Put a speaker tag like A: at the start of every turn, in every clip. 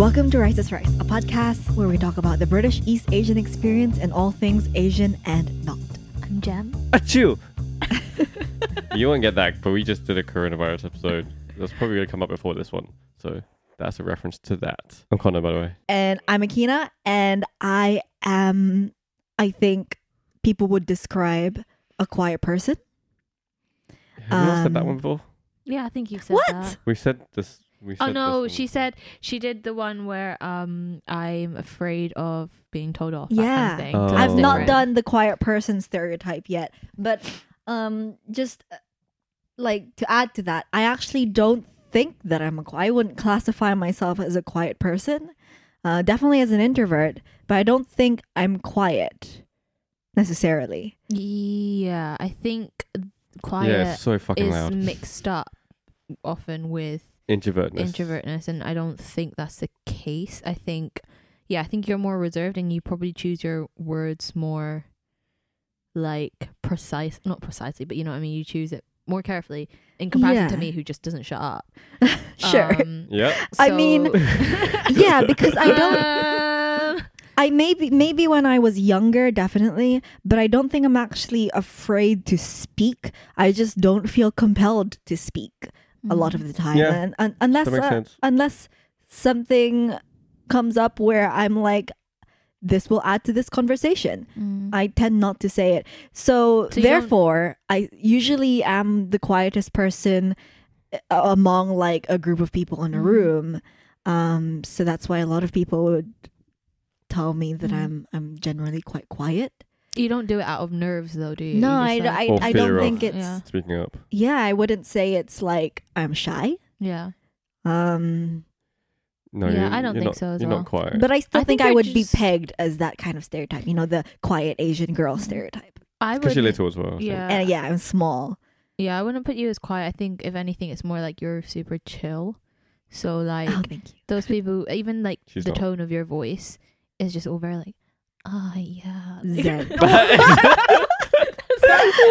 A: Welcome to Rice is Rice, a podcast where we talk about the British East Asian experience and all things Asian and not.
B: I'm Jam.
C: Achoo! you won't get that, but we just did a coronavirus episode. That's probably going to come up before this one. So that's a reference to that. I'm Connor, by the way.
A: And I'm Akina, and I am, I think people would describe a quiet person.
C: Have we not said that
A: Um,
C: one before?
B: Yeah, I think you said
A: What?
B: that.
C: We said this. We
B: Oh no, she said she did the one where um I'm afraid of being told off. that
A: Yeah.
B: kind of thing.
C: Oh.
A: I've
B: that's
A: not done the quiet person stereotype yet, but um, just uh, like to add to that, I actually don't think that I'm a. I wouldn't classify myself as a quiet person. Uh, definitely as an introvert, but I don't think I'm quiet necessarily.
B: Yeah, I think quiet
C: Yeah, so
B: is
C: loud.
B: mixed up often with
C: Introvertness.
B: introvertness, and I don't think that's the case. I think, yeah, I think you're more reserved, and you probably choose your words more like precise, not precisely, but you know what I mean. You choose it more carefully in comparison to me, who just doesn't shut up.
A: Sure.
B: Um,
C: Yep.
A: I mean, yeah, because I don't.
B: Um,
A: I maybe maybe when I was younger, definitely, but I don't think I'm actually afraid to speak. I just don't feel compelled to speak a lot of the time,
C: Yeah.
A: and, and unless uh, unless something comes up where I'm like, this will add to this conversation.
B: Mm.
A: I tend not to say it. So,
B: So
A: therefore, I usually am the quietest person uh, among like a group of people in a
B: Mhm.
A: room. Um, so that's why a lot of people would tell me that
B: Mhm.
A: I'm I'm generally quite quiet.
B: You don't do it out of nerves, though, do you?
A: No,
B: You
A: I,
B: like-
A: I,
C: Or
A: I don't
C: of-
A: think it's
B: Yeah.
A: yeah.
C: Speaking up.
A: Yeah, I wouldn't say it's like I'm shy.
B: yeah.
A: Um,
C: No,
B: Yeah, I don't think
C: not,
B: so as
C: You're
B: well.
C: not quiet.
A: but I still
B: I
A: think,
B: think
A: I
B: you're
A: would be pegged as that kind of stereotype. You know, the quiet Asian girl stereotype.
B: I
C: Because
B: would.
C: you're little as well.
B: Yeah.
A: And yeah, I'm small.
B: Yeah, I wouldn't put you as quiet. I think if anything, it's more like you're super chill. So like
A: oh, thank you.
B: those people, even like
C: She's
B: the
C: not.
B: tone of your voice is just all very like, ah, yeah.
A: Zen.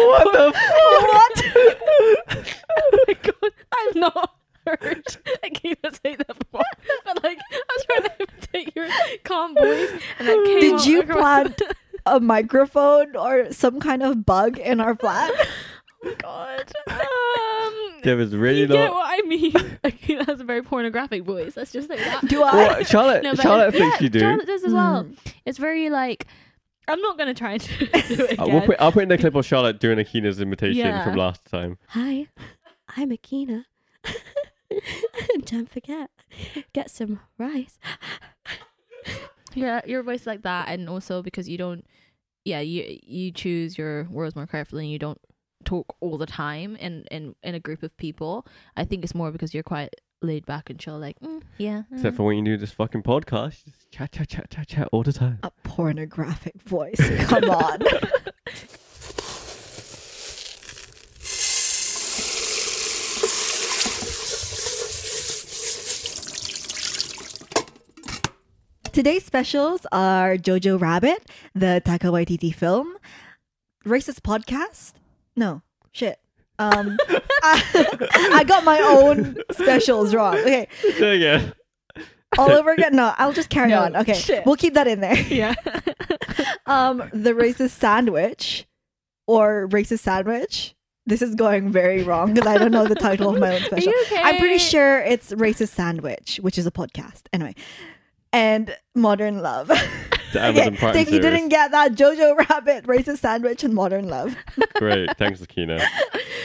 C: what the fuck?
A: what?
B: oh my god, I've not heard Akina say that before. But like, I was trying to imitate your calm voice, and that came
A: Did you plant a microphone or some kind of bug in our flat?
B: Oh god. Um,
C: There was really
B: you get what I mean? Akina has a very pornographic voice. Let's just say that.
A: Do I?
C: Well, Charlotte,
B: No, but
C: Charlotte
B: yeah,
C: you do.
B: Charlotte does as well.
A: Mm.
B: It's very like. I'm not gonna try and do it
C: Uh,
B: again.
C: we'll, put, I'll put in the clip of Charlotte doing Akina's imitation
B: Yeah.
C: from last time.
D: Hi, I'm Akina. Don't forget, get some rice.
B: Yeah, your voice like that, and also because you don't, yeah, you you choose your words more carefully, and you don't talk all the time in in in a group of people. I think it's more because you're quite laid back and chill, like mm, yeah.
C: Except
B: mm.
C: for when you do this fucking podcast, just chat, chat, chat, chat, chat all the time.
A: A pornographic voice. Come on. Today's specials are Jojo Rabbit, the Taika Waititi film, Racist Podcast. No, shit. Um, I, I got my own specials wrong. Okay,
C: Say again.
A: all over again. No, I'll just carry
B: No,
A: on. Okay,
B: shit.
A: we'll keep that in there.
B: yeah.
A: um the racist sandwich or racist sandwich this is going very wrong because i don't know the title of my own
B: Are
A: special
B: you okay?
A: i'm pretty sure it's racist sandwich which is a podcast anyway and modern love
C: The Amazon
A: okay,
C: Prime
A: if you didn't get that jojo rabbit racist sandwich and modern love
C: Great, thanks, Akina.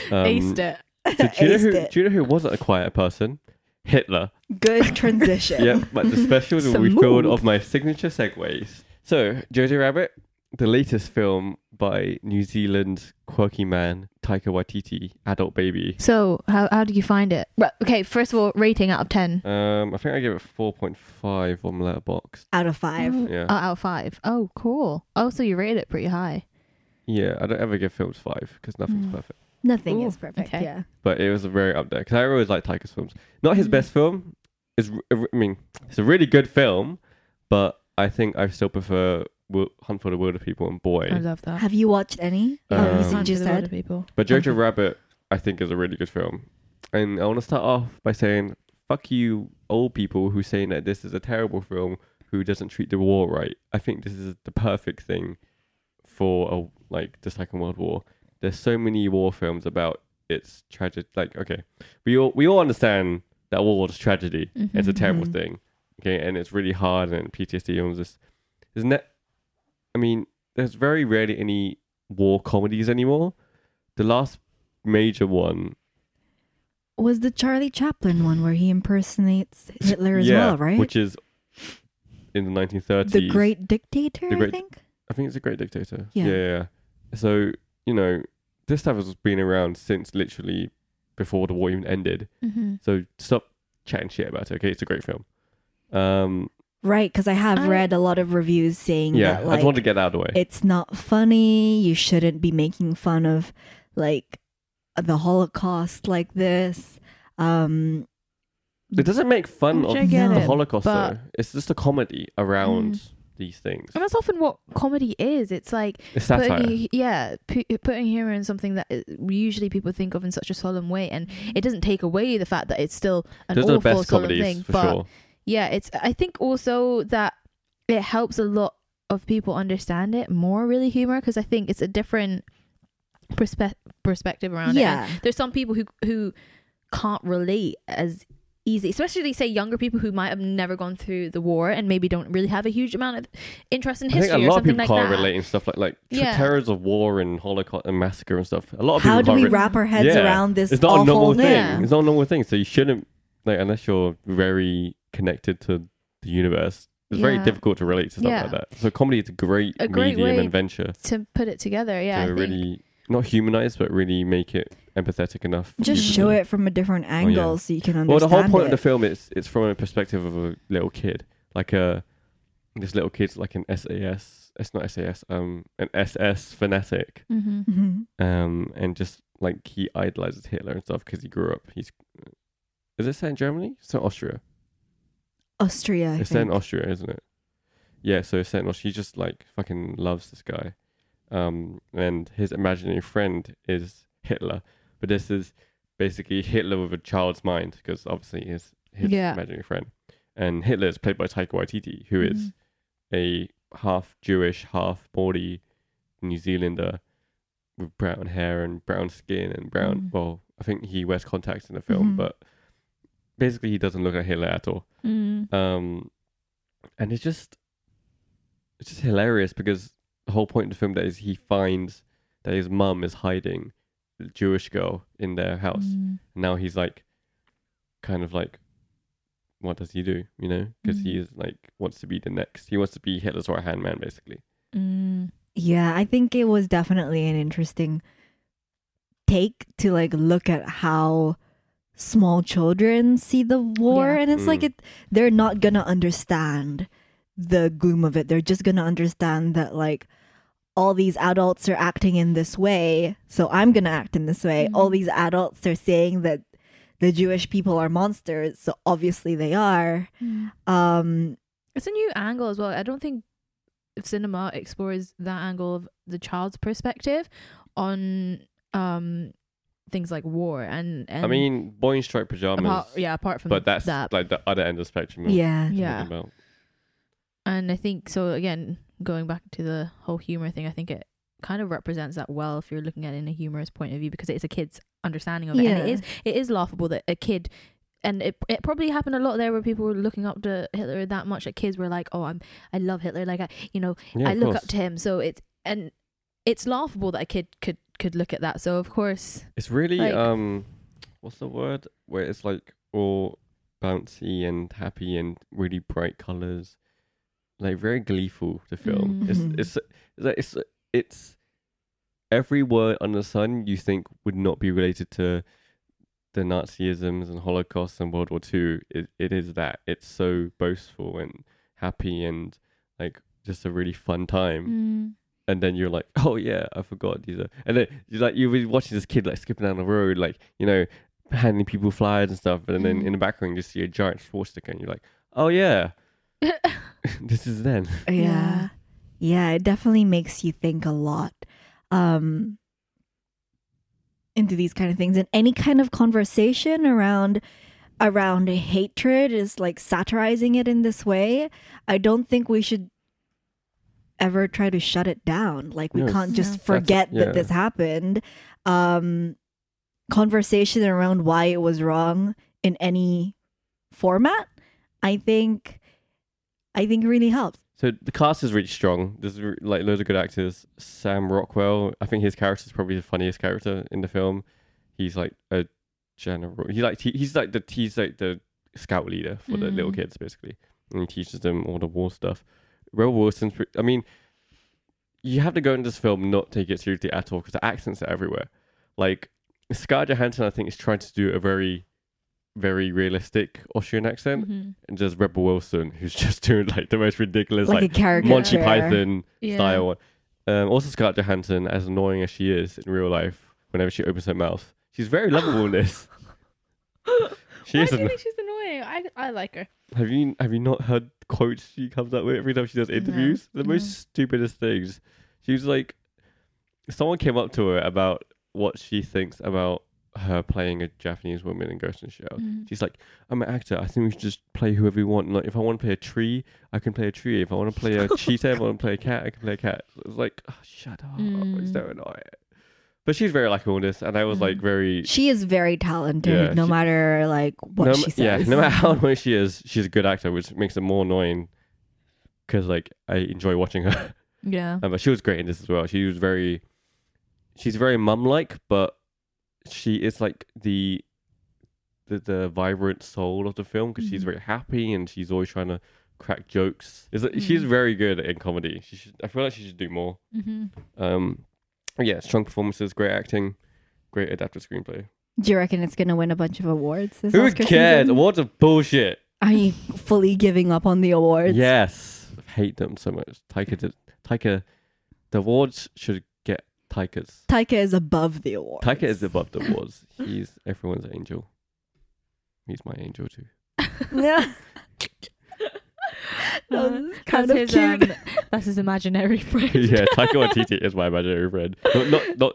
C: Um,
B: aced it.
C: So do you know who?
A: it.
C: Do you know who wasn't a quiet person? Hitler.
A: good transition
C: yep, but the specials will be filled of my signature segues. So, Jojo Rabbit, the latest film by New Zealand quirky man Taika Waititi, adult baby.
B: So how how do you find it? Right, okay, first of all, rating out of ten.
C: Um, I think I gave it four point five on Letterboxd.
A: out of five
B: Oh,
C: Yeah.
B: oh, out of five. Oh, cool. Oh, so you rated it pretty high.
C: Yeah, I don't ever give films five because nothing's
B: Mm.
C: perfect.
A: nothing
B: Ooh,
A: is perfect
B: okay.
A: yeah
C: But it was very up there because I always like Taika's films. Not his
B: Mm.
C: best film. Is I mean, it's a really good film, but I think I still prefer Wil- Hunt for the Wilder People and Boy.
B: I love that.
A: have you watched any
C: Um,
A: oh, you
B: Hunt
A: just
B: for the Wilder
A: said
B: people.
C: But Jojo Rabbit, I think, is a really good film. And I want to start off by saying fuck you, old people who saying that this is a terrible film who doesn't treat the war right. I think this is the perfect thing for a, like the Second World War. There's so many war films about its tragic. Like, okay, we all we all understand that war is tragedy. It's a
B: Mhm.
C: terrible
A: Mhm.
C: thing. Okay, and it's really hard and PTSD and all this. Isn't that? I mean, there's very rarely any war comedies anymore. The last major one
A: Was the Charlie Chaplin one where he impersonates Hitler as
C: yeah,
A: well, right?
C: Which is in the 1930s.
A: the Great Dictator,
C: The Great-
A: I think.
C: I think it's a great dictator.
A: Yeah.
C: Yeah. yeah. So you know, this stuff has been around since literally before the war even ended.
B: Mhm.
C: So stop chatting shit about it. Okay, it's a great film. Um,
A: Right, because I have
B: I-
A: read a lot of reviews saying
C: yeah,
A: that
C: I
A: like
C: just want to get that out of the way.
A: it's not funny. You shouldn't be making fun of like the Holocaust like this. Um,
C: it doesn't make fun of the
B: it,
C: Holocaust
B: but-
C: though. It's just a comedy around
B: Mm.
C: these things.
B: And that's often what comedy is. It's like
C: It's satire.
B: putting, yeah, pu- putting humor in something that uh, usually people think of in such a solemn way, and it doesn't take away the fact that it's still an
C: Those are the
B: awful
C: best
B: solemn
C: comedies
B: thing.
C: for
B: but
C: sure.
B: Yeah, it's. I think also that it helps a lot of people understand it more. Really, humor because I think it's a different perspe- perspective around it. And
A: yeah,
B: there's some people who who can't relate as easy especially say younger people who might have never gone through the war and maybe don't really have a huge amount of interest in
C: I think
B: history
C: a
B: or
C: lot of
B: something
C: people
B: like
C: can't
B: that
C: relate and stuff like like tr-
B: Yeah.
C: terrors of war and Holocaust and massacre and stuff. A lot of
A: how
C: people
A: do we
C: re-
A: wrap our heads
C: Yeah,
A: around this
C: It's not a
A: awful
C: normal
A: thing?
C: thing.
B: Yeah.
C: It's not a normal thing. So you shouldn't like unless you're very connected to the universe. It's very difficult to relate to stuff
B: Yeah.
C: like that. So comedy is a great,
B: A great
C: medium
B: way
C: and venture
B: to put it together yeah I
C: to
B: think.
C: really not humanize, but really make it empathetic enough.
A: Just show it from a different angle so you can understand
C: Well, the whole point of the film is it's from a perspective of a little kid, like a this little kid's like an SAS. It's not SAS. Um, an SS fanatic.
B: Mhm.
A: Mhm.
C: Um, and just like he idolizes Hitler and stuff because he grew up. He's is it set in Germany? It's set Austria.
A: Austria, I
C: it's set in
A: think.
C: Austria, isn't it? Yeah, so it's set in Austria. He just like fucking loves this guy. Um, and his imaginary friend is Hitler. But this is basically Hitler with a child's mind because obviously he's his
B: Yeah.
C: imaginary friend. And Hitler is played by Taika Waititi, who is
B: Mhm.
C: a half Jewish, half Maori New Zealander with brown hair and brown skin and brown.
B: Mm.
C: Well, I think he wears contacts in the film,
A: Mhm.
C: but basically he doesn't look like Hitler at all.
B: Mm.
C: Um, and it's just it's just hilarious because the whole point of the film that is he finds that his mum is hiding a Jewish girl in their house.
B: Mm.
C: And now he's like, kind of like, what does he do? You know, because he
B: Mm.
C: is like wants to be the next. He wants to be Hitler's right hand man, basically.
B: Mm.
A: Yeah, I think it was definitely an interesting take to like look at how small children see the war
B: Yeah.
A: and it's like
C: Mm.
A: it they're not gonna understand the gloom of it. They're just gonna understand that like all these adults are acting in this way, so I'm gonna act in this way. All
B: Mhm.
A: these adults are saying that the Jewish people are monsters, so obviously they are. Um
B: It's a new angle as well. I don't think cinema explores that angle of the child's perspective on um things like war and, and
C: I mean, boy in striped pajamas.
B: apart, yeah, apart from
C: but that's
B: that.
C: like the other end of the spectrum. of
A: yeah.
B: yeah.
C: about.
B: And I think so again, going back to the whole humor thing, I think it kind of represents that well if you're looking at it in a humorous point of view because it's a kid's understanding of it. And
A: Yeah.
B: is it is laughable that a kid and it it probably happened a lot there where people were looking up to Hitler that much that kids were like, Oh, I'm I love Hitler, like I you know,
C: Yeah,
B: I look
C: course.
B: up to him. So it's and it's laughable that a kid could could look at that. So of course
C: It's really
B: Like-
C: um, what's the word? Where it's like all bouncy and happy and really bright colors, like very gleeful. The film. It's it's it's like- it's it's every word under the sun you think would not be related to the Nazisms and Holocaust and World War Two. It it is that. It's so boastful and happy and like just a really fun time
B: mm,
C: and then you're like, oh yeah, I forgot these are, and then you're like you're really watching this kid like skipping down the road, like you know, handing people flyers and stuff, and then
B: Mhm.
C: in the background you see a giant swastika, and you're like, oh yeah, this is then.
A: Yeah.
B: Yeah.
A: Yeah, it definitely makes you think a lot um into these kind of things and any kind of conversation around around hatred is like satirizing it in this way, I don't think we should ever try to shut it down. Like we
C: Yes.
A: can't just
C: That's-
A: forget
C: yeah.
A: that this happened. Um conversation around why it was wrong in any format, I think I think really helps.
C: So the cast is really strong. There's like loads of good actors. Sam Rockwell, I think his character is probably the funniest character in the film. He's like a general. He like he, he's like the he's like the scout leader for the little
B: Mm.
C: kids basically, and he teaches them all the war stuff. Rebel Wilson's. pre- I mean, you have to go into this film not take it seriously at all because the accents are everywhere. Like Scarlett Johansson, I think is trying to do a very, very realistic Austrian accent
B: Mhm.
C: and just Rebel Wilson, who's just doing like the most ridiculous,
A: Like,
C: like,
A: a character.
C: Monty Python
B: Yeah.
C: style one. Um, also, Scarlett Johansson, as annoying as she is in real life, whenever she opens her mouth, she's very lovable in this. She
B: Why
C: is.
B: do you think she's annoying? I I like her.
C: have you have you not heard quotes she comes up with every time she does interviews? The
B: No.
C: most stupidest things. She was like, someone came up to her about what she thinks about her playing a Japanese woman in Ghost in the Shell.
B: Mhm.
C: She's like, I'm an actor. I think we should just play whoever we want. Like, if I want to play a tree, I can play a tree. If I want to play a cheetah, if I want to play a cat, I can play a cat. It's like, oh, shut up. It's
B: Mm.
C: so annoying. But she's very likable in this, and I was like
B: Mm.
C: very.
A: She is very talented,
C: Yeah,
A: no
C: she-
A: matter like what
C: no,
A: she says.
C: Yeah, no matter how annoying she is, she's a good actor, which makes it more annoying. Because like I enjoy watching her,
B: Yeah.
C: Um, but she was great in this as well. She was very, she's very mum-like, but she is like the, the the vibrant soul of the film because she's
B: Mhm.
C: very happy and she's always trying to crack jokes. Is she's
B: Mhm.
C: very good in comedy. She should. I feel like she should do more.
B: hmm
C: Um, yeah, strong performances, great acting, great adapted screenplay.
A: Do you reckon it's gonna win a bunch of awards? This
C: Who
A: Oscar
C: cares?
A: season?
C: Awards are bullshit.
A: Are you fully giving up on the awards?
C: Yes, I hate them so much. Taika, did, Taika, the awards should get Taika's.
A: Taika is above the awards.
C: Taika is above the awards. He's everyone's angel. He's my angel too.
A: Yeah. That
B: Uh,
A: was kind
B: that's
A: of
B: his,
A: cute.
B: um, that's his imaginary friend.
C: yeah, Taika Waititi is my imaginary friend. Not, not not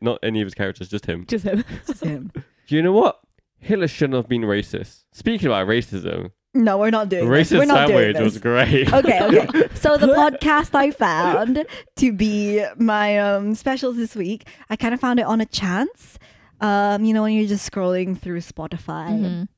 C: not any of his characters, just him.
B: Just him.
A: It's him.
C: Do you know what? Hitler shouldn't have been racist. Speaking about racism,
A: No, we're not doing this.
C: racist
A: We're not doing
C: sandwich was great.
A: okay, okay. So the podcast I found to be my um specials this week, I kind of found it on a chance. Um, you know, when you're just scrolling through Spotify,
B: Mhm.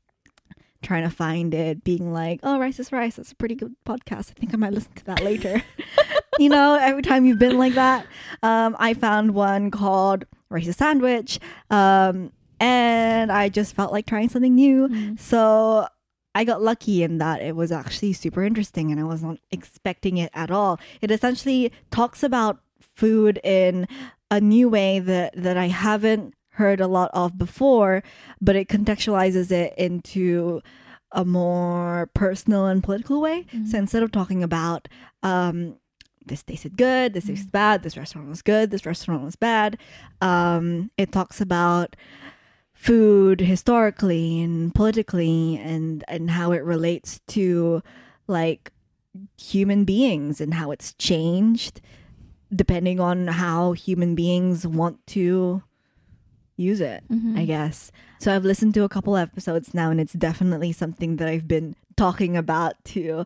A: Trying to find it, being like, "Oh, Rice is Rice. That's a pretty good podcast. I think I might listen to that later." you know, every time you've been like that, um, I found one called Racist Sandwich, um, and I just felt like trying something new.
B: Mhm.
A: So I got lucky in that it was actually super interesting, and I was not expecting it at all. It essentially talks about food in a new way that that I haven't heard a lot of before, but it contextualizes it into a more personal and political way. So
B: Mhm.
A: instead of talking about um, this tasted good, this tasted bad, this restaurant was good, this restaurant was bad, um, it talks about food historically and politically and and how it relates to like human beings and how it's changed depending on how human beings want to use it
B: Mhm.
A: I guess. So I've listened to a couple episodes now, and it's definitely something that I've been talking about to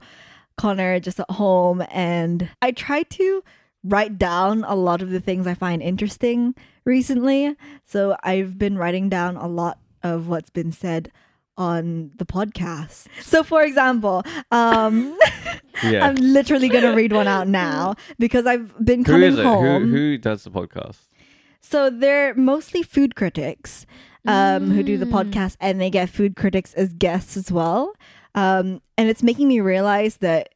A: Connor just at home. And I try to write down a lot of the things I find interesting recently. So I've been writing down a lot of what's been said on the podcast. So for example, um
C: yeah.
A: I'm literally gonna read one out now because I've been
C: Who
A: coming
C: is it?
A: home.
C: Who who does the podcast?
A: So they're mostly food critics um, who do the
B: Mm.
A: podcast, and they get food critics as guests as well. Um, and it's making me realize that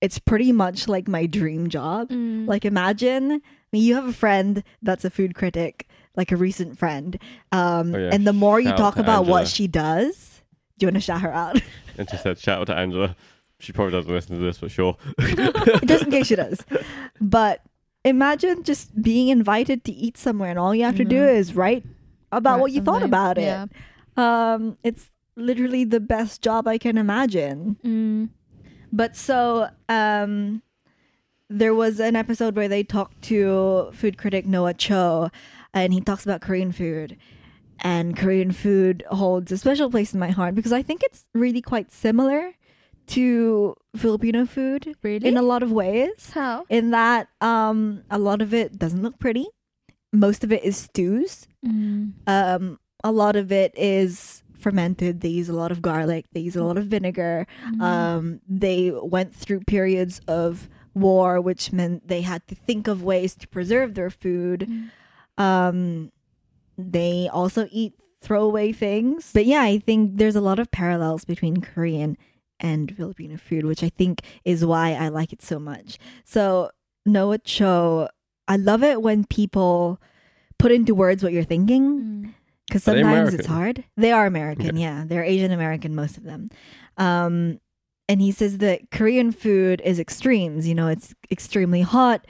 A: it's pretty much like my dream job.
B: Mm.
A: Like, imagine I mean, you have a friend that's a food critic, like a recent friend, um,
C: Oh, yeah.
A: and the more you
C: Shout out
A: talk about
C: Angela.
A: what she does, do you want to shout her out?
C: And she said, "Shout out to Angela." She probably doesn't listen to this, but sure.
A: just in case she does. But imagine just being invited to eat somewhere, and all you have to do
B: Mhm.
A: is write about
B: Write
A: what you thought about it.
B: Yeah.
A: Um, it's literally the best job I can imagine.
B: Mm.
A: But so, um, there was an episode where they talked to food critic Noah Cho, and he talks about Korean food. and Korean food holds a special place in my heart because I think it's really quite similar to Filipino food
B: Really?
A: in a lot of ways.
B: How?
A: In that um a lot of it doesn't look pretty. Most of it is stews.
B: Mm.
A: Um a lot of it is fermented. They use a lot of garlic, they use a lot of vinegar.
B: Mm-hmm.
A: Um they went through periods of war which meant they had to think of ways to preserve their food. Um, they also eat throwaway things. But yeah, I think there's a lot of parallels between Korean and Filipino food, which I think is why I like it so much. So, Noah Cho, I love it when people put into words what you're thinking
B: Mm.
A: because sometimes it's hard. They are American,
C: Okay.
A: yeah. They're Asian American, most of them. Um, and he says that Korean food is extremes. You know, it's extremely hot,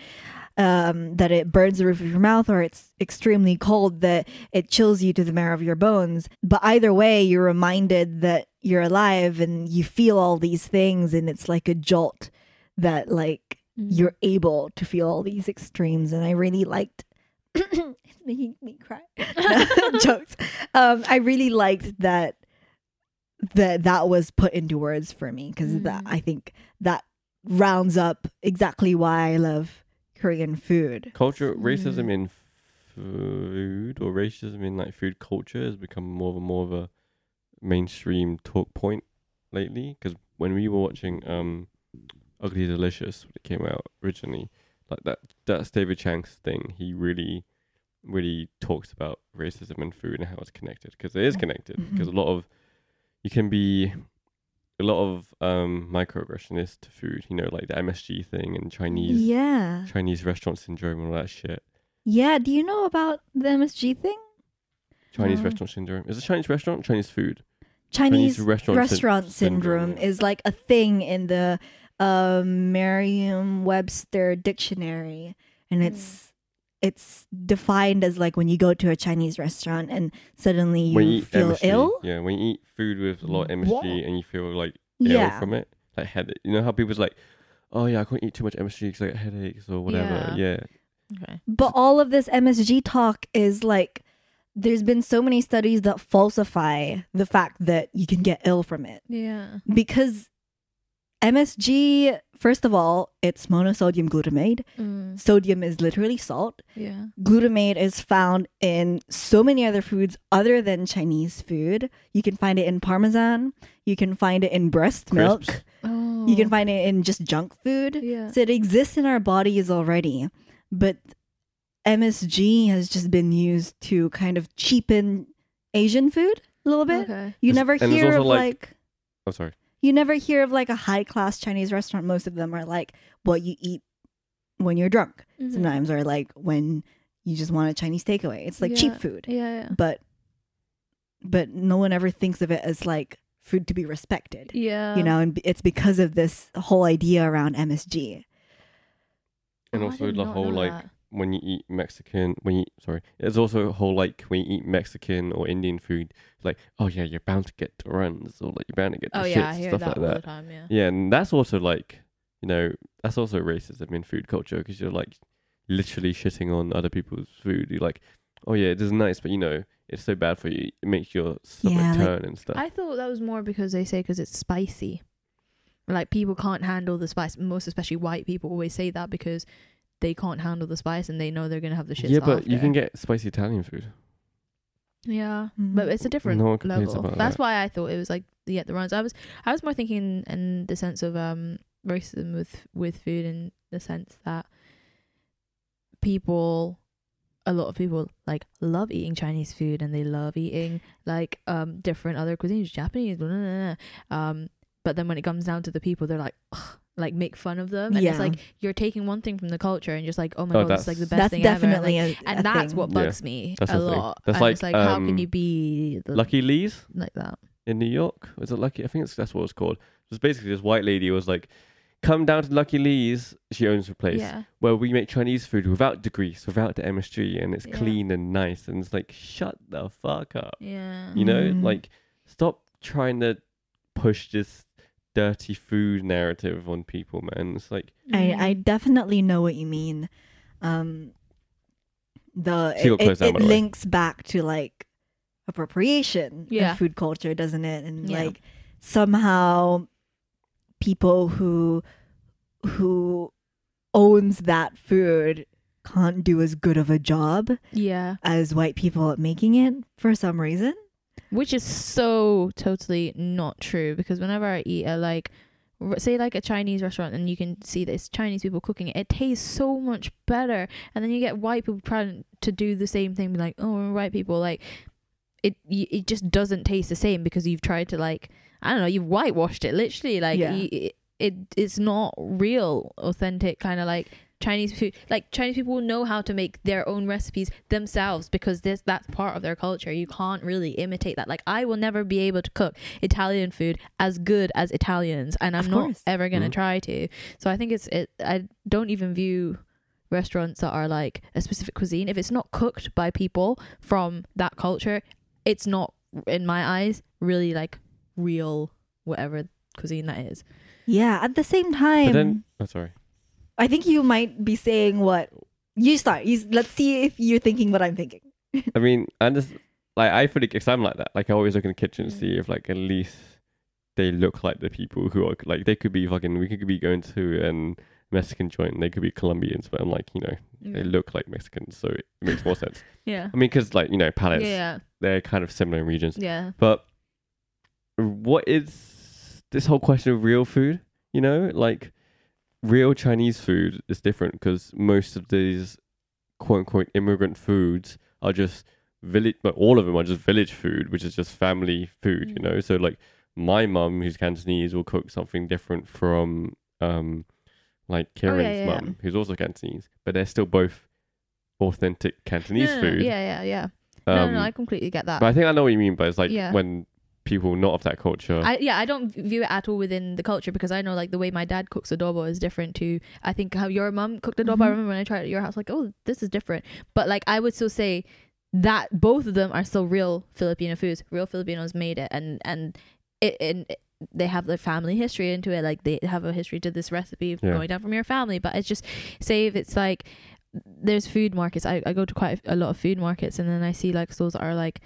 A: um, that it burns the roof of your mouth, or it's extremely cold, that it chills you to the marrow of your bones. But either way, you're reminded that you're alive and you feel all these things, and it's like a jolt that, like,
B: Mm.
A: you're able to feel all these extremes. And I really liked. it's making me cry. Jokes. Um, I really liked that that that was put into words for me because that
B: Mm.
A: I think that rounds up exactly why I love Korean food.
C: Culture
B: Mm.
C: racism in food or racism in like food culture has become more of a more of a mainstream talk point lately. Because when we were watching um, Ugly Delicious when it came out originally, like that that's David Chang's thing. He really really talks about racism and food and how it's connected because it is connected. Because a lot of you can be a lot of um microaggression is to food. You know, like the MSG thing and Chinese
A: Yeah,
C: Chinese restaurant syndrome and all that shit.
A: yeah. Do you know about the MSG thing?
C: Chinese
B: No.
C: restaurant syndrome. Is it Chinese restaurant? Chinese food.
A: Chinese,
C: restaurant, syn-
A: restaurant syndrome is like a thing in the uh, Merriam-Webster dictionary, and it's it's defined as like when you go to a Chinese restaurant and suddenly you,
C: you
A: feel
C: MSG,
A: ill.
C: Yeah, when you eat food with a lot of MSG
A: What?
C: and you feel like ill
A: Yeah,
C: from it, like headache. You know how people's like, oh yeah, I can't eat too much MSG because I get headaches or whatever. Yeah.
B: Okay.
A: But all of this MSG talk is like there's been so many studies that falsify the fact that you can get ill from it
B: Yeah.
A: because MSG first of all it's monosodium glutamate
B: Mm.
A: sodium is literally salt
B: Yeah.
A: glutamate is found in so many other foods other than Chinese food you can find it in parmesan you can find it in breast milk
B: Oh.
A: you can find it in just junk food
B: Yeah.
A: so it exists in our bodies already, but MSG has just been used to kind of cheapen Asian food a little bit.
B: Okay.
A: You
C: There's-
A: never
C: and
A: hear of
C: like-
A: like,
C: Oh sorry.
A: You never hear of like a high class Chinese restaurant. Most of them are like what you eat when you're drunk.
B: Mhm.
A: Sometimes or like when you just want a Chinese takeaway. It's like cheap food.
B: Yeah. Yeah.
A: But but no one ever thinks of it as like food to be respected.
B: Yeah.
A: you know, and it's because of this whole idea around MSG.
C: And
B: Oh,
C: also the whole like
B: that.
C: When you eat Mexican, when you sorry, there's also a whole like when you eat Mexican or Indian food, like oh yeah, you're bound to get the runs or like you're bound to get the
B: Oh
C: shits
B: yeah, I hear
C: stuff
B: that
C: like
B: all
C: that.
B: the time. Yeah.
C: Yeah, and that's also like, you know, that's also racism in food culture because you're like literally shitting on other people's food. You're like, oh yeah, it is nice, but you know, it's so bad for you. It makes your stomach
A: Yeah, like-
C: turn and stuff.
B: I thought that was more because they say because it's spicy. Like people can't handle the spice. Most especially white people always say that because they can't handle the spice and they know they're gonna have the shit.
C: yeah, but you can get spicy Italian food.
B: Yeah,
A: Mhm.
B: but it's a different
C: No
B: level.
C: about
B: That's
C: that.
B: why I thought it was like yeah the runs. I was I was more thinking in the sense of um racism with with food in the sense that people a lot of people like love eating Chinese food and they love eating like um different other cuisines, Japanese, blah, blah, blah, blah. um. But then when it comes down to the people, they're like, Ugh, like make fun of them, and
A: Yeah.
B: it's like you're taking one thing from the culture and just like, oh my
C: Oh,
B: god, it's like the best
A: That's
B: thing ever.
A: definitely
B: Like,
A: a,
B: and
A: a
B: that's
A: thing.
B: what
C: Yeah.
B: bugs me
C: That's
B: a
C: thing.
B: lot.
C: That's
B: and it's
C: like,
B: like, how can
C: um,
B: you be the,
C: Lucky Lee's
B: like that?
C: in New York. Was it Lucky? I think it's, that's what it's called. It was basically this white lady was like, come down to Lucky Lee's. She owns the place
B: Yeah,
C: where we make Chinese food without the grease, without the MSG, and it's
B: Yeah.
C: clean and nice. And it's like, shut the fuck up.
B: yeah,
C: You know,
A: Mhm.
C: like stop trying to push this dirty food narrative on people, man. It's like
A: I,
B: Mm.
A: I definitely know what you mean. Um, the
C: She
A: it, it,
C: down,
A: it links back to like appropriation
B: Yeah.
A: of food culture, doesn't it? And
B: Yeah.
A: like somehow people who who owns that food can't do as good of a job
B: Yeah.
A: as white people at making it for some reason.
B: Which is so totally not true because whenever I eat a like say like a Chinese restaurant and you can see that it's Chinese people cooking it, it tastes so much better. And then you get white people trying to do the same thing, be like, oh, we're white people, like it it just doesn't taste the same because you've tried to like I don't know, you've whitewashed it literally, like
A: Yeah.
B: y- it, it it's not real, authentic kind of like Chinese food. Like Chinese people know how to make their own recipes themselves because this that's part of their culture. You can't really imitate that. Like I will never be able to cook Italian food as good as Italians, and I'm not ever gonna
C: Mhm.
B: try to. So I think it's it. I don't even view restaurants that are like a specific cuisine if it's not cooked by people from that culture it's not in my eyes really like real whatever cuisine that is
A: Yeah, at the same time,
C: But then, oh, sorry.
A: I think you might be saying what you start. You, let's see if you're thinking what I'm thinking.
C: I mean, and just like I feel like because I'm like that. Like I always look in the kitchen and
A: Mm.
C: see if like at least they look like the people who are like they could be fucking. We could be going to an Mexican joint. and They could be Colombians, but I'm like you know they look like Mexicans, so it makes more sense.
B: yeah
C: I mean, because like you know palates,
B: yeah
C: they're kind of similar in regions.
B: yeah
C: But what is this whole question of real food? You know, like real Chinese food is different because most of these quote unquote immigrant foods are just village, but all of them are just village food, which is just family food, you
B: Mm.
C: know? So, like, my mum, who's Cantonese, will cook something different from, um, like Kieran's
B: Oh, yeah,
C: mum,
B: yeah.
C: who's also Cantonese, but they're still both authentic Cantonese
B: No, no, no,
C: food.
B: yeah yeah yeah no, no,
C: Um,
B: no i completely get that
C: but I think I know what you mean, but it's like
B: Yeah.
C: when people not of that culture.
B: I, yeah, I don't view it at all within the culture because I know like the way my dad cooks adobo is different to I think how your mum cooked adobo. I
A: Mhm.
B: remember when I tried it at your house, like, oh, this is different. But like I would still say that both of them are still real Filipino foods. Real Filipinos made it, and and it and it- they have their family history into it. Like they have a history to this recipe
C: Yeah.
B: going down from your family. But it's just say if it's like there's food markets. I, I go to quite a lot of food markets, and then I see like stores that are like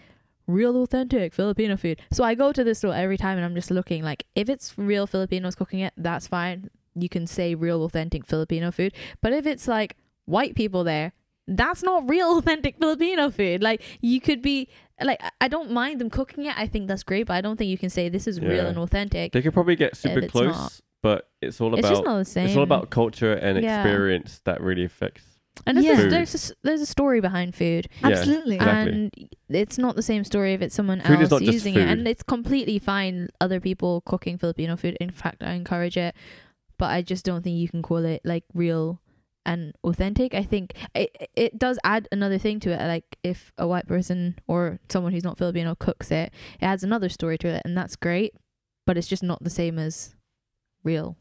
B: real authentic Filipino food. So I go to this store every time and I'm just looking like if it's real Filipinos cooking it, that's fine. You can say real authentic Filipino food. But if it's like white people there, that's not real authentic Filipino food. Like you could be like I- don't mind them cooking it. I think that's great, but I don't think you can say this is real and authentic.
C: They could probably get super close,
B: not.
C: but it's all about
B: It's just not the same.
C: it's all about culture and
B: Yeah.
C: experience that really affects.
B: And there's,
A: Yeah.
B: a, there's, a, s- there's a story behind food.
C: Yeah,
A: Absolutely.
C: exactly.
B: and it's not the same story if it's someone
C: Food is
B: else
C: not just
B: using it and it's completely fine other people cooking filipino food in fact i encourage it but i just don't think you can call it like real and authentic i think it it does add another thing to it like if a white person or someone who's not filipino cooks it it adds another story to it and that's great but it's just not the same as real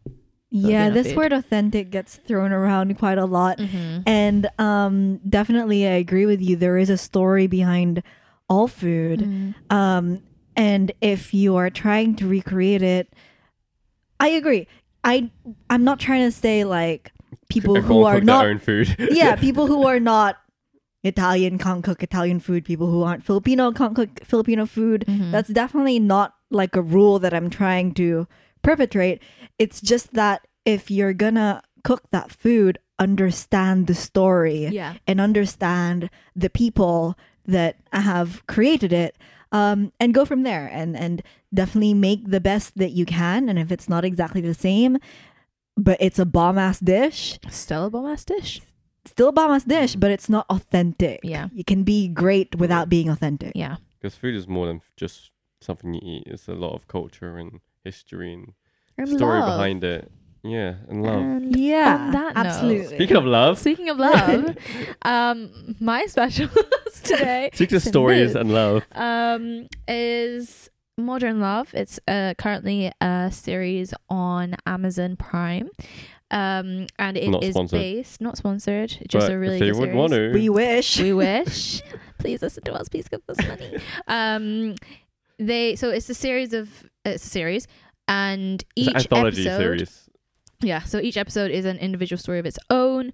A: yeah, this
B: food.
A: word authentic gets thrown around quite a lot.
B: mm-hmm.
A: And um definitely I agree with you. There is a story behind all food.
B: Mm-hmm.
A: Um and if you are trying to recreate it I agree. I I'm not trying to say like people who are not
C: own food.
A: yeah, people who are not Italian can't cook Italian food. People who aren't Filipino can't cook Filipino food.
B: Mhm.
A: That's definitely not like a rule that I'm trying to perpetrate. It's just that if you're gonna cook that food, understand the story
B: yeah
A: and understand the people that have created it. Um, and go from there and and definitely make the best that you can. And if it's not exactly the same, but it's a bomb ass dish,
B: still a bomb ass dish
A: still a bomb ass dish, but it's not authentic.
B: Yeah.
A: You can be great without being authentic.
B: yeah
C: Because food is more than just something you eat. It's a lot of culture and history and,
B: And
C: story
B: love.
C: behind it. Yeah, and love.
B: And
A: Yeah,
B: on that note-
A: absolutely.
C: Speaking of love,
B: Speaking of love, um, my special today
C: speaking of stories and love,
B: um, is Modern Love. It's uh, currently a series on Amazon Prime. Um, and it is
C: Not sponsored.
B: based, not sponsored, just
C: but
B: a really
C: if they
B: good
C: would
B: series.
C: want to,
A: We wish.
B: We wish. Please listen to us. Please give us money. Um, they so it's a series of it's a series, and each
C: an anthology
B: episode,
C: series.
B: yeah, so each episode is an individual story of its own.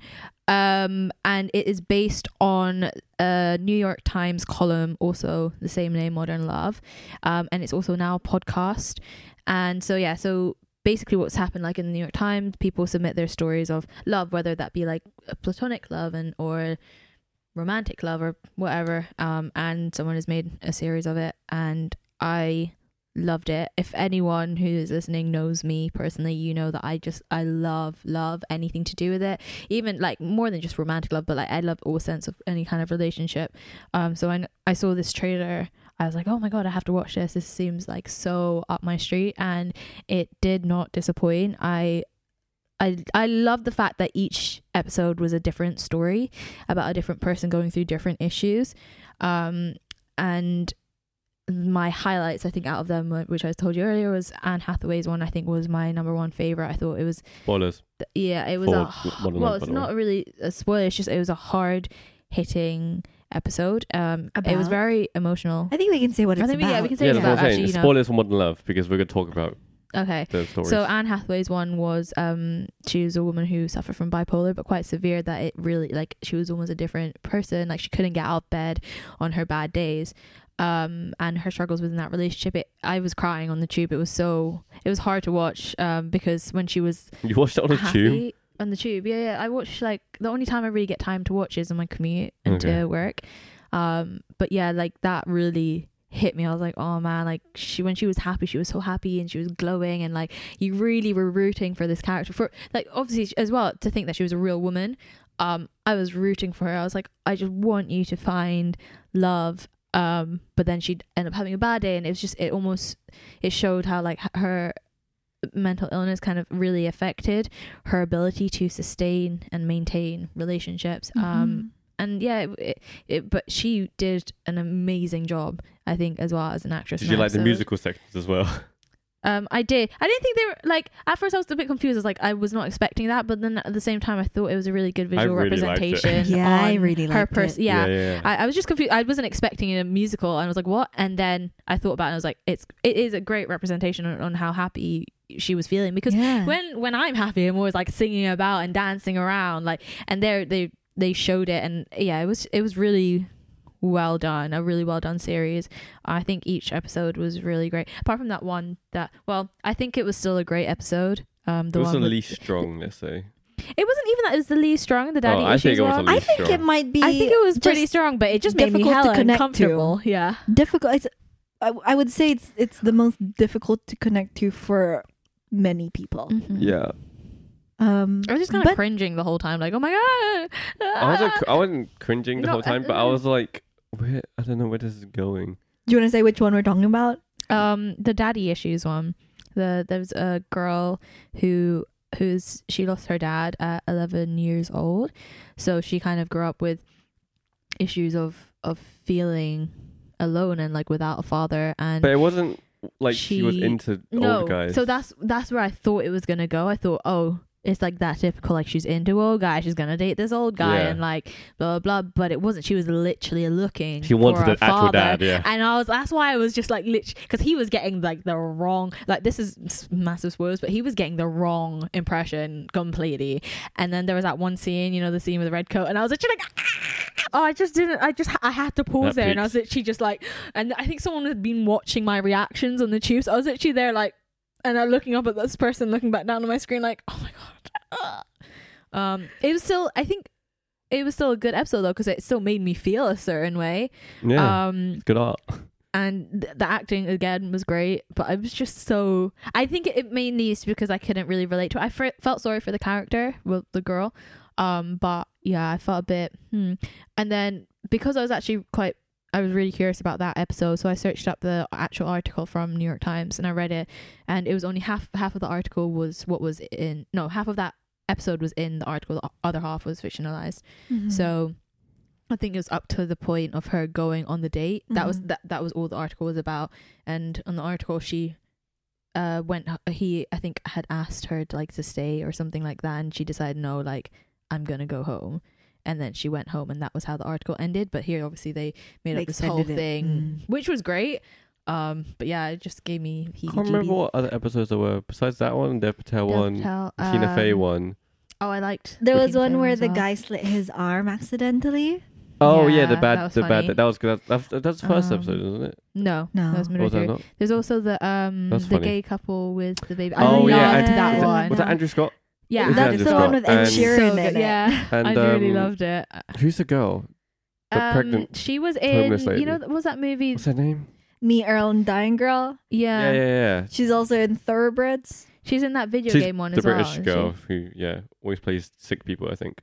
B: Um, and it is based on a New York Times column, also the same name, Modern Love. Um, and it's also now a podcast. And so, yeah, so basically what's happened like in the New York Times, people submit their stories of love, whether that be like a platonic love and or romantic love or whatever. Um, and someone has made a series of it, and I loved it. If anyone who is listening knows me personally, you know that I just I love love anything to do with it. Even like more than just romantic love, but like I love all sense of any kind of relationship. Um, so I I saw this trailer. I was like, oh my god, I have to watch this. This seems like so up my street, and it did not disappoint. I I I love the fact that each episode was a different story about a different person going through different issues. Um, and my highlights, I think, out of them, which I told you earlier, was Anne Hathaway's one. I think was my number one favorite. I thought it was,
C: Spoilers.
B: yeah, it was
C: For
B: a well, it's
C: the way.
B: not really a spoiler. It's just it was a hard hitting episode. Um, it was very emotional.
A: I think we can say what
B: I
A: it's
B: think we-
A: about.
B: yeah, we can say
C: Yeah,
B: it's
C: that's what
B: about
C: I'm saying.
B: actually, you know.
C: Spoilers for Modern Love because we're going to talk about
B: Okay. So Anne Hathaway's one was um she was a woman who suffered from bipolar but quite severe that it really like she was almost a different person like she couldn't get out of bed on her bad days um and her struggles within that relationship it I was crying on the tube. It was so it was hard to watch um because when she was
C: you watched it on
B: happy
C: tube?
B: on the tube yeah yeah. I watch like the only time I really get time to watch is on my commute and
C: Okay.
B: work. Um but yeah like that really hit me. I was like oh man like she when she was happy she was so happy and she was glowing and like you really were rooting for this character for like obviously as well to think that she was a real woman um I was rooting for her. I was like I just want you to find love um but then she'd end up having a bad day and it was just it almost it showed how like her mental illness kind of really affected her ability to sustain and maintain relationships
A: Mm-hmm.
B: um and yeah it, it, it but she did an amazing job i think as well as an actress
C: Did
B: in
C: you
B: that
C: like the musical sections as well?
B: um i did i didn't think they were like at first i was a bit confused i was like i was not expecting that but then at the same time i thought it was a really good visual
C: really
B: representation
A: Yeah, I
B: on
A: really
B: her
A: liked
B: person
A: it.
B: yeah,
C: yeah.
B: I, I was just confused. I wasn't expecting a musical, and I was like, "What?" And then I thought about it, and I was like, "It's it is a great representation on, on how happy she was feeling." Because
A: yeah.
B: when when I'm happy, I'm always like singing about and dancing around, like, and they they they showed it, and yeah, it was it was really well done, a really well done series. I think each episode was really great. Apart from that one that, well, I think it was still a great episode. Um, the
C: it was
B: one
C: the
B: with-
C: least strong, let's say.
B: It wasn't even that it was the least strong. The daddy
C: Oh, I think it was
B: one.
C: the
A: I think
C: strong.
A: it might be.
B: I think it was pretty strong, but it just made me
A: difficult to
B: hella
A: connect to.
B: uncomfortable. Yeah.
A: difficult. It's, I, I would say it's it's the most difficult to connect to for many people.
B: Mhm.
C: Yeah.
A: Um,
B: I was just kind of cringing the whole time, like, oh my god.
C: I wasn't, I wasn't cringing the
B: No,
C: whole time, but I was like, where, I don't know where this is going.
A: do you want to say which one we're talking about?
B: um, the daddy issues one. The there was a girl who who's she lost her dad at 11 years old, so she kind of grew up with issues of of feeling alone and like without a father and
C: But it wasn't like she, was into
B: no
C: old guys.
B: so that's that's where i thought it was gonna go i thought oh it's like that typical like she's into old guy she's gonna date this old guy
C: Yeah.
B: and like blah blah blah but it wasn't she was literally looking
C: she wanted
B: for
C: an actual dad, yeah.
B: and I was that's why I was just like literally because he was getting like the wrong like this is massive spoilers but he was getting the wrong impression completely and then there was that one scene you know the scene with the red coat and I was literally like ah! oh I just didn't I just I had to pause
C: That
B: there and I was
C: peaks.
B: literally just like and I think someone had been watching my reactions on the tube so I was literally there like and I'm looking up at this person looking back down on my screen like oh my god um it was still I think it was still a good episode though because it still made me feel a certain way
C: Yeah.
B: um
C: good art.
B: and th- the acting again was great but i was just so i think it mainly is because i couldn't really relate to it i felt sorry for the character well the girl um but yeah i felt a bit hmm. and then because i was actually quite i was really curious about that episode so i searched up the actual article from new york times and i read it and it was only half half of the article was what was in no half of that episode was in the article the other half was fictionalized
A: Mm-hmm.
B: so I think it was up to the point of her going on the date. That was
A: Mhm.
B: that that was all the article was about. And on the article she uh went he I think had asked her to like to stay or something like that and she decided no like I'm going to go home. And then she went home and that was how the article ended, but here obviously they made
A: They
B: up this whole
A: it.
B: thing
A: Mm.
B: which was great. Um but yeah, it just gave me
C: I can't remember what other episodes there were besides that one, Dev Patel one, Tina Fey one.
B: Oh, I liked.
A: There was
B: Teen
A: one
B: Flame
A: where
B: as
A: the
B: well.
A: guy slit his arm accidentally.
C: Oh yeah,
B: Yeah,
C: the bad, the
B: funny.
C: bad. That was good. That's, that's the first episode,
B: Um,
C: isn't it?
B: No,
A: No.
B: that was
C: Or was that not?
B: There's also the um the
C: funny.
B: gay couple with the baby. I
C: Oh
B: loved
C: yeah,
A: and-
B: that
A: is
B: one.
C: Was that Andrew Scott?
B: Yeah,
C: Is
A: That's
C: Andrew
A: the
C: Scott?
A: one with Ed
C: And-
A: Sheeran
B: so
A: in it.
B: Yeah,
C: And,
B: I really
C: um,
B: loved it.
C: Who's the girl? The
B: Um,
C: pregnant
B: she was in. You know, what was that movie?
C: What's her name?
A: Me, Earl, and Dying Girl.
B: Yeah,
C: Yeah, yeah, yeah.
A: She's also in Thoroughbreds.
B: she's in that video
C: She's
B: game one
C: the
B: as well.
C: British girl
B: she?
C: who, yeah, always plays sick people. I think.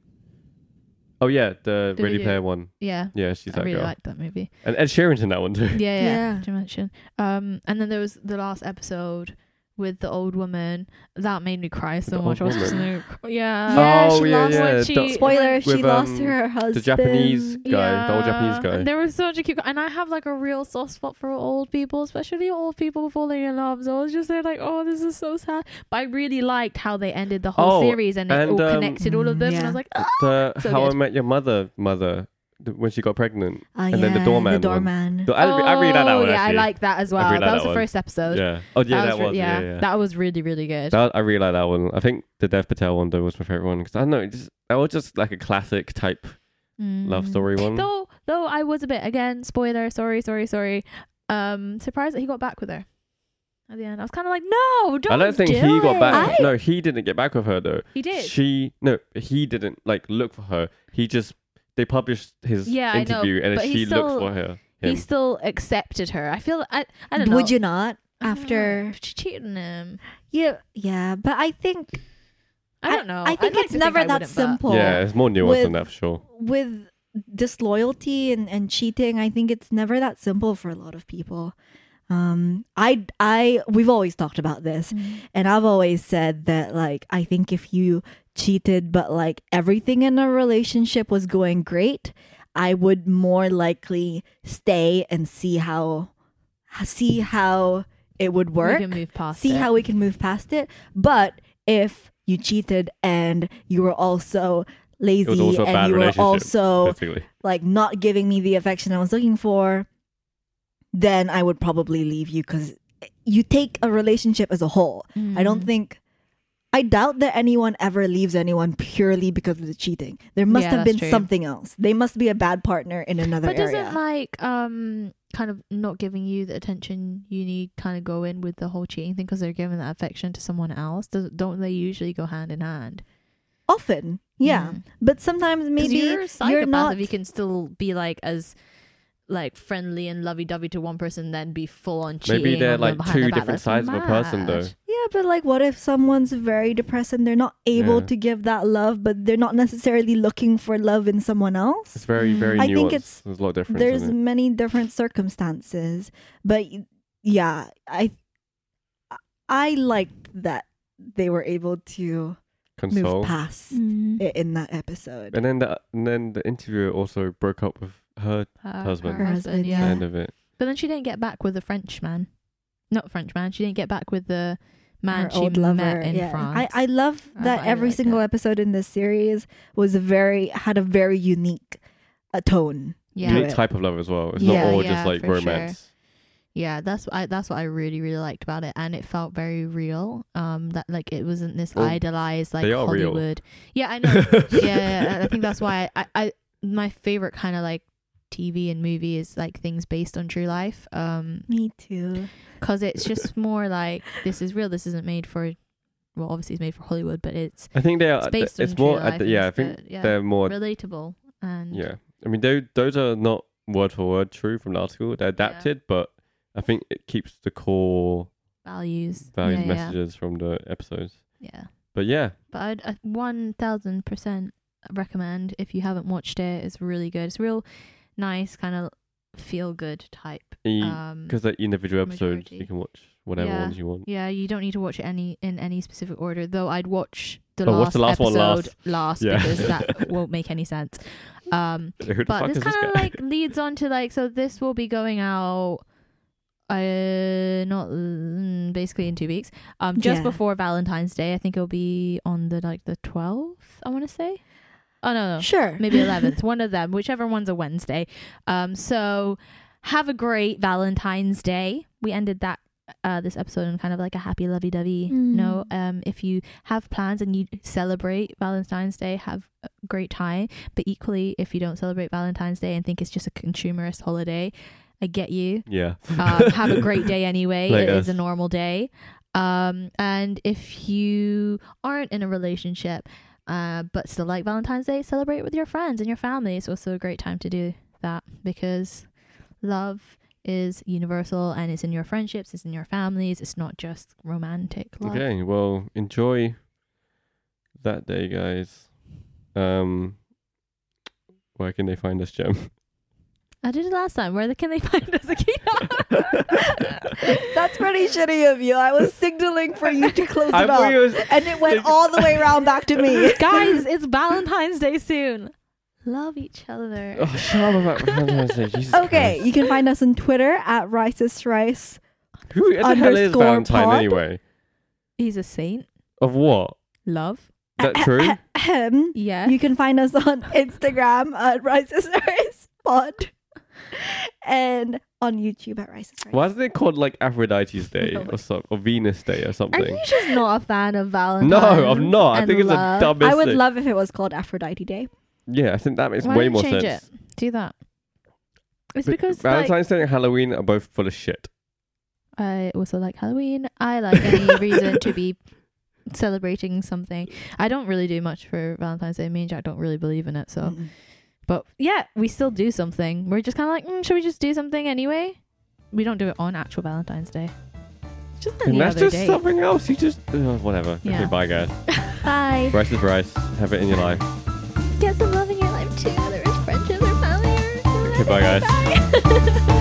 C: Oh yeah, the,
B: The
C: Ready Player One.
B: Yeah,
C: Yeah, she's
B: I
C: that
B: really
C: girl.
B: liked that movie.
C: And Ed Sheeran's in that one too.
B: Yeah, yeah.
A: Yeah.
B: To mention, um, and then there was the last episode with the old woman that made me cry so
C: The
B: much. I
C: old
B: was just
C: woman?
B: like, yeah.
A: Yeah,
C: oh
A: she
C: yeah,
A: lost
C: yeah.
B: when
C: the-
B: she-
A: Spoiler: She
C: With,
A: lost
C: um,
A: her husband.
C: The Japanese guy, the old Japanese guy.
B: And there was such a cute, and I have like a real soft spot for old people, especially old people falling in love. So I was just there like, oh, this is so sad. But I really liked how they ended the whole
C: Oh,
B: series and it
C: and,
B: all
C: um,
B: connected all of them. And I
A: yeah.
B: was like, ah.
C: the
B: So
C: How I
B: good.
C: Met Your Mother mother th- when she got pregnant.
A: Oh,
C: and then the doorman
A: The doorman.
C: I, I really like that
B: Oh,
C: one.
B: Yeah,
C: actually.
B: I like that as well. that was
C: that
B: the
C: one.
B: first episode.
C: Yeah. Oh yeah, that,
B: re-
C: was. Yeah, yeah.
B: That was really, really good.
C: That, I really like that one. I think the Dev Patel one though was my favorite one because I don't know, it just, that was just like a classic type love
B: Mm.
C: story one.
B: Though, though I was a bit again. Spoiler. Sorry, sorry, sorry. Um, surprised that he got back with her at the end. I was kind of like, no, don't.
C: I don't think
B: do
C: he got back.
A: I-
C: No, he didn't get back with her though.
B: He did.
C: She no, he didn't like look for her. He just they published his
B: Yeah, I know,
C: interview and
B: but
C: then
B: he
C: she
B: still-
C: looked for her.
B: he still accepted her. I feel. I. I don't know.
A: Would you not?
B: I don't know.
A: After
B: she cheated on him.
A: yeah, yeah, but I think
B: I don't know.
A: I think
B: I'd like
A: it's never
B: I
A: that
B: wouldn't, but-
A: simple.
C: yeah, it's more nuanced
A: with-
C: than that for sure.
A: with disloyalty and, and cheating i think it's never that simple for a lot of people um i i we've always talked about this
B: Mm.
A: and i've always said that like i think if you cheated but like everything in a relationship was going great i would more likely stay and see how see how it would
B: We
A: work
B: can move past.
A: see
B: it.
A: how we can move past it. But if you cheated and you were also lazy
C: also
A: and you were also
C: basically.
A: like not giving me the affection I was looking for, then I would probably leave you because you take a relationship as a whole. I don't
B: Mm.
A: think. I doubt that anyone ever leaves anyone purely because of the cheating. There must
B: Yeah,
A: have been
B: true.
A: something else. They must be a bad partner in another
B: But
A: area.
B: doesn't like um kind of not giving you the attention you need kind of go in with the whole cheating thing because they're giving that affection to someone else? Does, don't they usually go hand in hand?
A: Often, yeah.
B: Mm.
A: But sometimes maybe
B: you're
A: you're not
B: if you can still be like as like friendly and lovey dovey to one person, then be full on cheating.
C: Maybe they're
B: on them
C: like
B: behind
C: two
B: their back.
C: different
B: That's
C: sides of a person, though.
B: mad.
A: Yeah, but like, what if someone's very depressed and they're not able
C: Yeah.
A: to give that love, but they're not necessarily looking for love in someone else?
C: It's very,
B: Mm.
C: very
A: I
C: nuanced.
A: think it's-
C: There's a lot of difference.
A: There's
C: in it.
A: many different circumstances, but y- yeah, I I liked that they were able to
C: console.
A: move past
B: Mm.
A: it in that episode.
C: And then the and then the interviewer also broke up with her
B: Her,
C: Husband.
B: her
A: Her
B: husband,
A: husband,
B: yeah.
C: at end of it.
B: But then she didn't get back with the French man. Not French man. She didn't get back with the man
A: Her
B: she
A: old lover.
B: met in
A: yeah.
B: France.
A: I, I love
B: I-
A: that
B: I
A: every
B: liked
A: single
B: it.
A: episode in this series was very had a very unique uh, tone.
B: yeah.
C: Unique
A: it.
C: type of love as well. It's
A: Yeah,
C: not all
B: yeah,
C: just like
B: for sure.
C: romance.
B: Yeah, that's what I that's what I really really liked about it, and it felt very real. Um, that like it wasn't this
C: Well,
B: idolized like
C: they are real.
B: Hollywood. Yeah, I know. yeah, I think that's why I, I my favorite kind of like TV and movie is like things based on true life. Um,
A: Me too.
B: because it's just more like this is real. This isn't made for. Well, obviously it's made for Hollywood, but it's
C: I think they are.
B: It's based
C: it's
B: on
C: more.
B: true life
C: the- yeah, I think
B: stuff, yeah.
C: they're more.
B: relatable and
C: Yeah, I mean, those those are not word for word true from the article. They're adapted, but I think it keeps the core
B: values,
C: values
B: yeah, yeah,
C: messages from the episodes.
B: yeah.
C: But yeah,
B: But I'd I one thousand percent recommend if you haven't watched it. It's really good. It's real nice, kind of feel good type. Um,
C: because they're individual episodes,
B: majority.
C: you can watch whatever
B: Yeah.
C: ones you want.
B: yeah, you don't need to watch it any in any specific order. Though I'd watch the
C: Oh,
B: last
C: watch the last
B: episode
C: last.
B: last
C: Yeah.
B: because that won't make any sense. Um, but this kind of like leads on to like so this will be going out uh not mm, basically in two weeks um just
A: Yeah.
B: before valentine's day i think it'll be on the like the 12th i want to say oh no no
A: Sure.
B: maybe 11th one of them whichever one's a wednesday um so have a great valentine's day we ended that uh, this episode on kind of like a happy lovey-dovey
A: Mm.
B: note. Um, if you have plans and you celebrate Valentine's Day, have a great time. But equally, if you don't celebrate Valentine's Day and think it's just a consumerist holiday, I get you.
C: Yeah.
B: Um, have a great day anyway.
C: Like
B: it is
C: us.
B: a normal day. Um, and if you aren't in a relationship, uh, but still like Valentine's Day, celebrate with your friends and your family. It's also a great time to do that because love is universal and it's in your friendships, it's in your families. It's not just romantic love.
C: Okay, well, enjoy that day, guys. Um, where can they find us, Jem?
B: I did it last time. Where can they find us, Akina?
A: That's pretty shitty of you. I was signaling for you to close
C: I
A: it
C: thought it
A: off.
C: was.
A: And it went all the way around back to me.
B: Guys, it's Valentine's Day soon. Love each other.
C: Oh, shut up about Valentine's Day. Jesus
A: Okay,
C: Christ.
A: you can find us on Twitter at Rice's Rice.
C: Who the hell is
A: underscore
C: Valentine
A: pod.
C: anyway?
B: He's a saint.
C: Of what?
B: Love.
C: Is that true?
A: Ahem.
B: Yeah.
A: You can find us on Instagram at Rice's Rice Pod. And on YouTube at Rice's Rice.
C: Why isn't it called like Aphrodite's Day
A: No,
C: or something, or Venus Day or
B: Are
C: something?
B: you just not a fan of Valentine's?
C: No, I'm not. I
B: and
C: think it's
B: love?
C: the dumbest
A: I would
C: thing.
A: love if it was called Aphrodite Day.
C: yeah, I think that makes
B: Why
C: way
B: don't
C: more
B: you change
C: sense.
B: it? Do that. It's
C: But
B: because like,
C: Valentine's Day and Halloween are both full of shit.
B: I also like Halloween. I like any reason to be celebrating something. I don't really do much for Valentine's Day. Me and Jack don't really believe in it. So,
A: Mm-mm.
B: But yeah, we still do something. We're just kind of like, mm, should we just do something anyway? We don't do it on actual Valentine's Day. Just any
C: And that's just
B: day.
C: something else. You just uh, whatever.
B: Yeah.
C: Okay, bye guys.
B: Bye.
C: rice is rice. Have it in your life.
B: Get some love in your life too, whether it's friendship or family or
C: Okay, bye guys.
B: Bye.